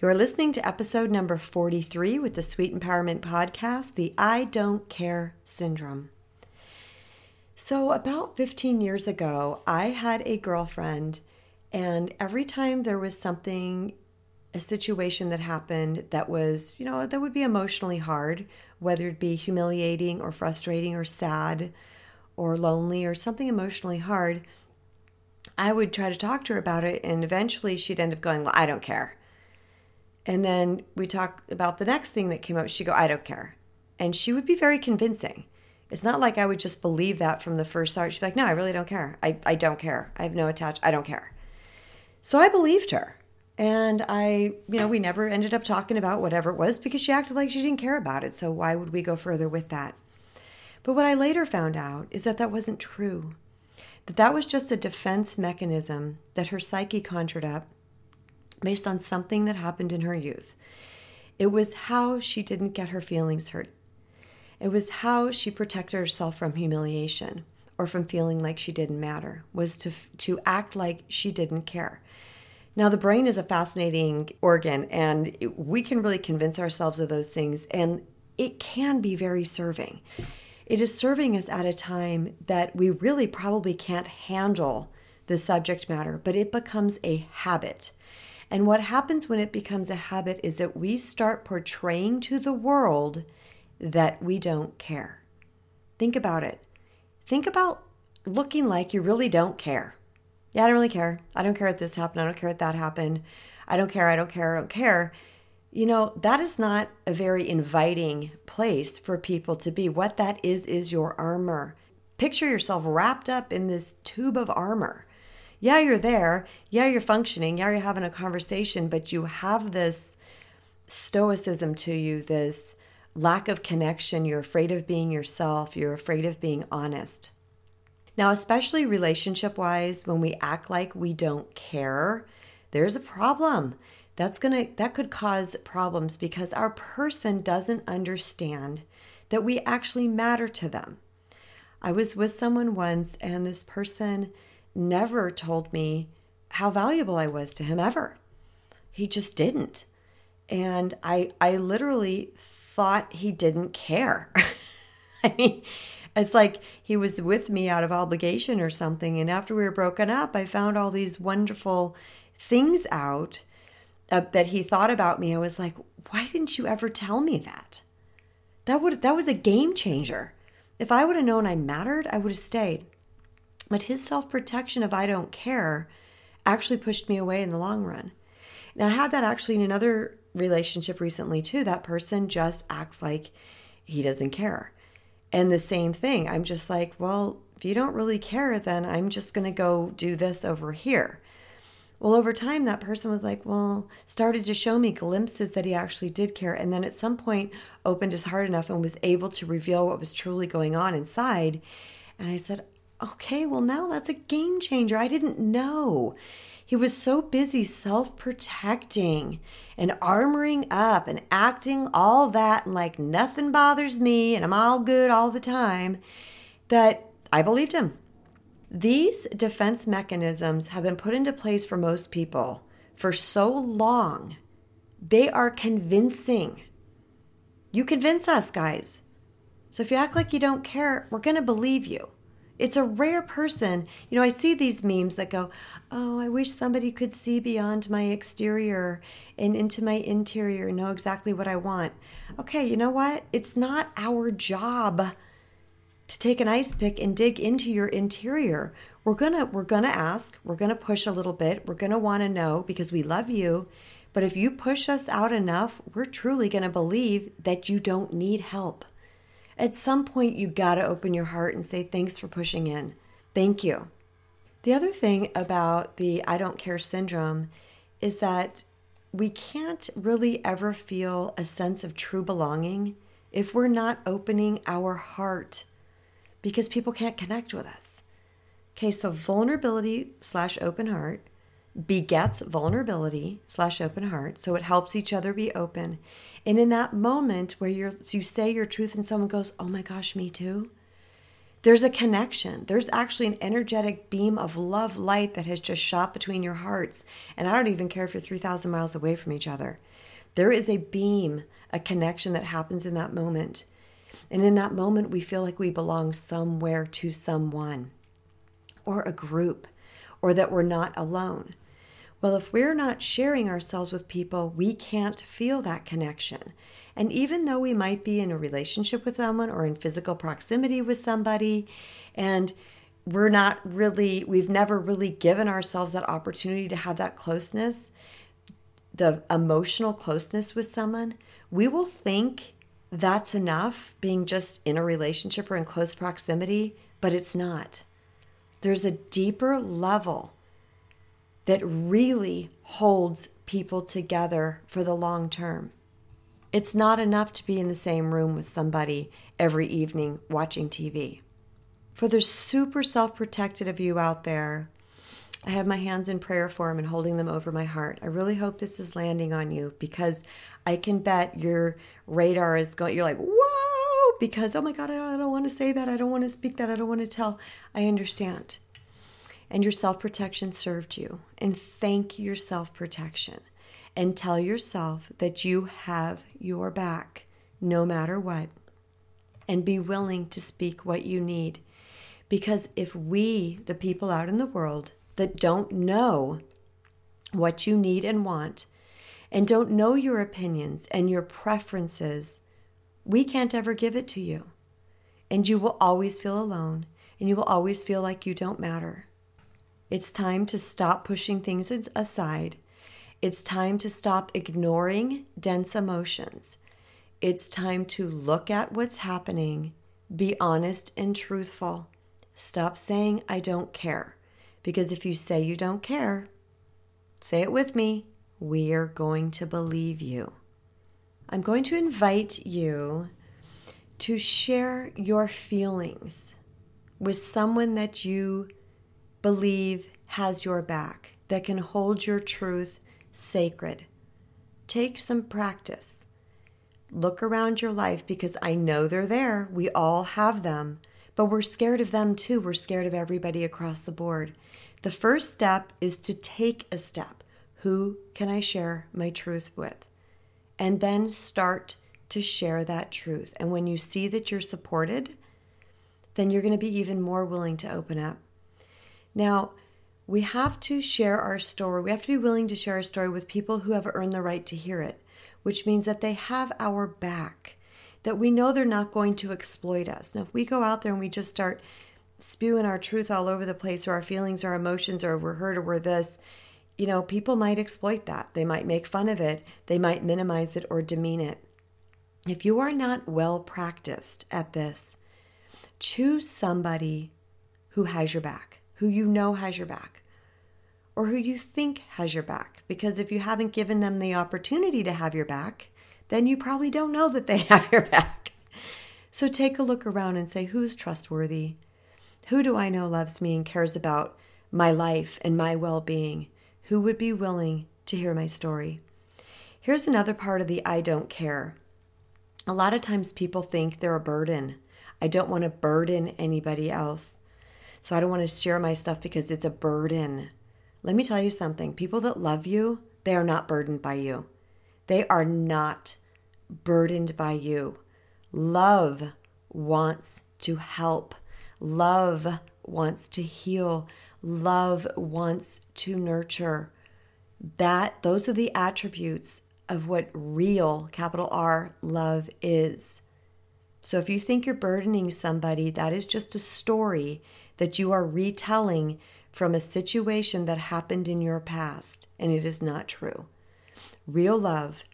You're listening to episode number 43 with the Sweet Empowerment Podcast, the I Don't Care Syndrome. So, about 15 years ago, I had a girlfriend, and every time there was something, a situation that happened that was, you know, that would be emotionally hard, whether it be humiliating or frustrating or sad or lonely or something emotionally hard, I would try to talk to her about it, and eventually she'd end up going, Well, I don't care. And then we talk about the next thing that came up. She'd go, I don't care. And she would be very convincing. It's not like I would just believe that from the first start. She'd be like, No, I really don't care. I, I don't care. I have no attach. I don't care. So I believed her. And I, you know, we never ended up talking about whatever it was because she acted like she didn't care about it. So why would we go further with that? But what I later found out is that that wasn't true. That that was just a defense mechanism that her psyche conjured up based on something that happened in her youth. It was how she didn't get her feelings hurt. It was how she protected herself from humiliation or from feeling like she didn't matter, was to, to act like she didn't care. Now, the brain is a fascinating organ, and we can really convince ourselves of those things, and it can be very serving. It is serving us at a time that we really probably can't handle the subject matter, but it becomes a habit. And what happens when it becomes a habit is that we start portraying to the world that we don't care. Think about it. Think about looking like you really don't care. Yeah, I don't really care. I don't care if this happened. I don't care if that happened. I don't care. I don't care. I don't care. You know, that is not a very inviting place for people to be. What that is, is your armor. Picture yourself wrapped up in this tube of armor yeah, you're there. Yeah, you're functioning. Yeah, you're having a conversation, but you have this stoicism to you, this lack of connection. You're afraid of being yourself. You're afraid of being honest. Now, especially relationship wise, when we act like we don't care, there's a problem. That's to that could cause problems because our person doesn't understand that we actually matter to them. I was with someone once and this person never told me how valuable I was to him ever. He just didn't. And I I literally thought he didn't care. I mean, it's like he was with me out of obligation or something and after we were broken up, I found all these wonderful things out uh, that he thought about me. I was like, "Why didn't you ever tell me that?" That would that was a game changer. If I would have known I mattered, I would have stayed. But his self protection of I don't care actually pushed me away in the long run. Now, I had that actually in another relationship recently too. That person just acts like he doesn't care. And the same thing, I'm just like, well, if you don't really care, then I'm just going to go do this over here. Well, over time, that person was like, well, started to show me glimpses that he actually did care. And then at some point, opened his heart enough and was able to reveal what was truly going on inside. And I said, okay, well, now that's a game changer. I didn't know. He was so busy self protecting and armoring up and acting all that and like nothing bothers me and I'm all good all the time that I believed him. These defense mechanisms have been put into place for most people for so long, they are convincing. You convince us, guys. So if you act like you don't care, we're going to believe you. It's a rare person. You know, I see these memes that go, Oh, I wish somebody could see beyond my exterior and into my interior, know exactly what I want. Okay, you know what? It's not our job to take an ice pick and dig into your interior. We're to we're to ask, we're to push a little bit. We're want to know because we love you. But if you push us out enough, we're truly to believe that you don't need help at some point you got to open your heart and say thanks for pushing in. Thank you. The other thing about the I don't care syndrome is that we can't really ever feel a sense of true belonging if we're not opening our heart because people can't connect with us. Okay, so vulnerability slash open heart begets vulnerability slash open heart. So it helps each other be open. And in that moment where you're, you say your truth and someone goes, oh my gosh, me too, there's a connection. There's actually an energetic beam of love light that has just shot between your hearts. And I don't even care if you're 3,000 miles away from each other. There is a beam, a connection that happens in that moment. And in that moment, we feel like we belong somewhere to someone or a group or that we're not alone. Well, if we're not sharing ourselves with people, we can't feel that connection. And even though we might be in a relationship with someone or in physical proximity with somebody, and we're not really, we've never really given ourselves that opportunity to have that closeness, the emotional closeness with someone, we will think that's enough being just in a relationship or in close proximity, but it's not. There's a deeper level that really holds people together for the long term. It's not enough to be in the same room with somebody every evening watching TV. For the super self protected of you out there, I have my hands in prayer form and holding them over my heart. I really hope this is landing on you because I can bet your radar is going, you're like, whoa, because, oh my God, I don't, I don't want to say that. I don't want to speak that. I don't want to tell. I understand. And your self protection served you. And thank your self protection and tell yourself that you have your back no matter what. And be willing to speak what you need. Because if we, the people out in the world that don't know what you need and want, and don't know your opinions and your preferences, we can't ever give it to you. And you will always feel alone, and you will always feel like you don't matter. It's time to stop pushing things aside it's time to stop ignoring dense emotions. It's time to look at what's happening, be honest and truthful. Stop saying, I don't care. Because if you say you don't care, say it with me, we're going to believe you. I'm going to invite you to share your feelings with someone that you believe has your back, that can hold your truth sacred. Take some practice. Look around your life because I know they're there. We all have them, but we're scared of them too. We're scared of everybody across the board. The first step is to take a step. Who can I share my truth with? And then start to share that truth. And when you see that you're supported, then you're going to be even more willing to open up. Now, we have to share our story. We have to be willing to share our story with people who have earned the right to hear it, which means that they have our back, that we know they're not going to exploit us. Now, if we go out there and we just start spewing our truth all over the place, or our feelings, or our emotions, or we're hurt, or we're this, you know, people might exploit that. They might make fun of it, they might minimize it or demean it. If you are not well practiced at this, choose somebody who has your back who you know has your back or who you think has your back. Because if you haven't given them the opportunity to have your back, then you probably don't know that they have your back. So take a look around and say, who's trustworthy? Who do I know loves me and cares about my life and my well being? Who would be willing to hear my story? Here's another part of the I don't care. A lot of times people think they're a burden. I don't want to burden anybody else. So I don't want to share my stuff because it's a burden. Let me tell you something people that love you, they are not burdened by you. They are not burdened by you. Love wants to help, love wants to heal, love wants to nurture. That those are the attributes of what real capital R love is. So if you think you're burdening somebody, that is just a story that you are retelling from a situation that happened in your past, and it is not true. Real love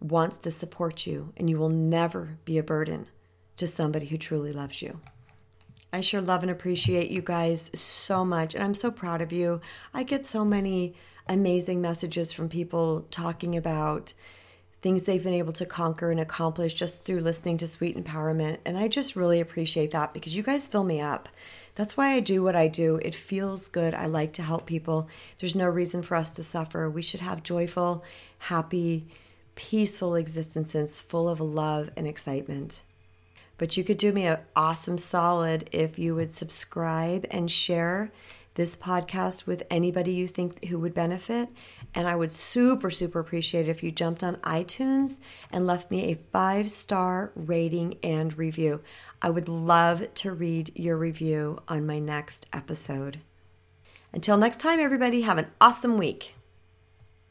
wants to support you, and you will never be a burden to somebody who truly loves you. I sure love and appreciate you guys so much, and I'm so proud of you. I get so many amazing messages from people talking about things they've been able to conquer and accomplish just through listening to Sweet Empowerment. And I just really appreciate that because you guys fill me up. That's why I do what I do. It feels good. I like to help people. There's no reason for us to suffer. We should have joyful, happy, peaceful existences full of love and excitement. But you could do me an awesome solid if you would subscribe and share this podcast with anybody you think who would benefit. And I would super, super appreciate it if you jumped on iTunes and left me a five star rating and review. I would love to read your review on my next episode. Until next time, everybody, have an awesome week.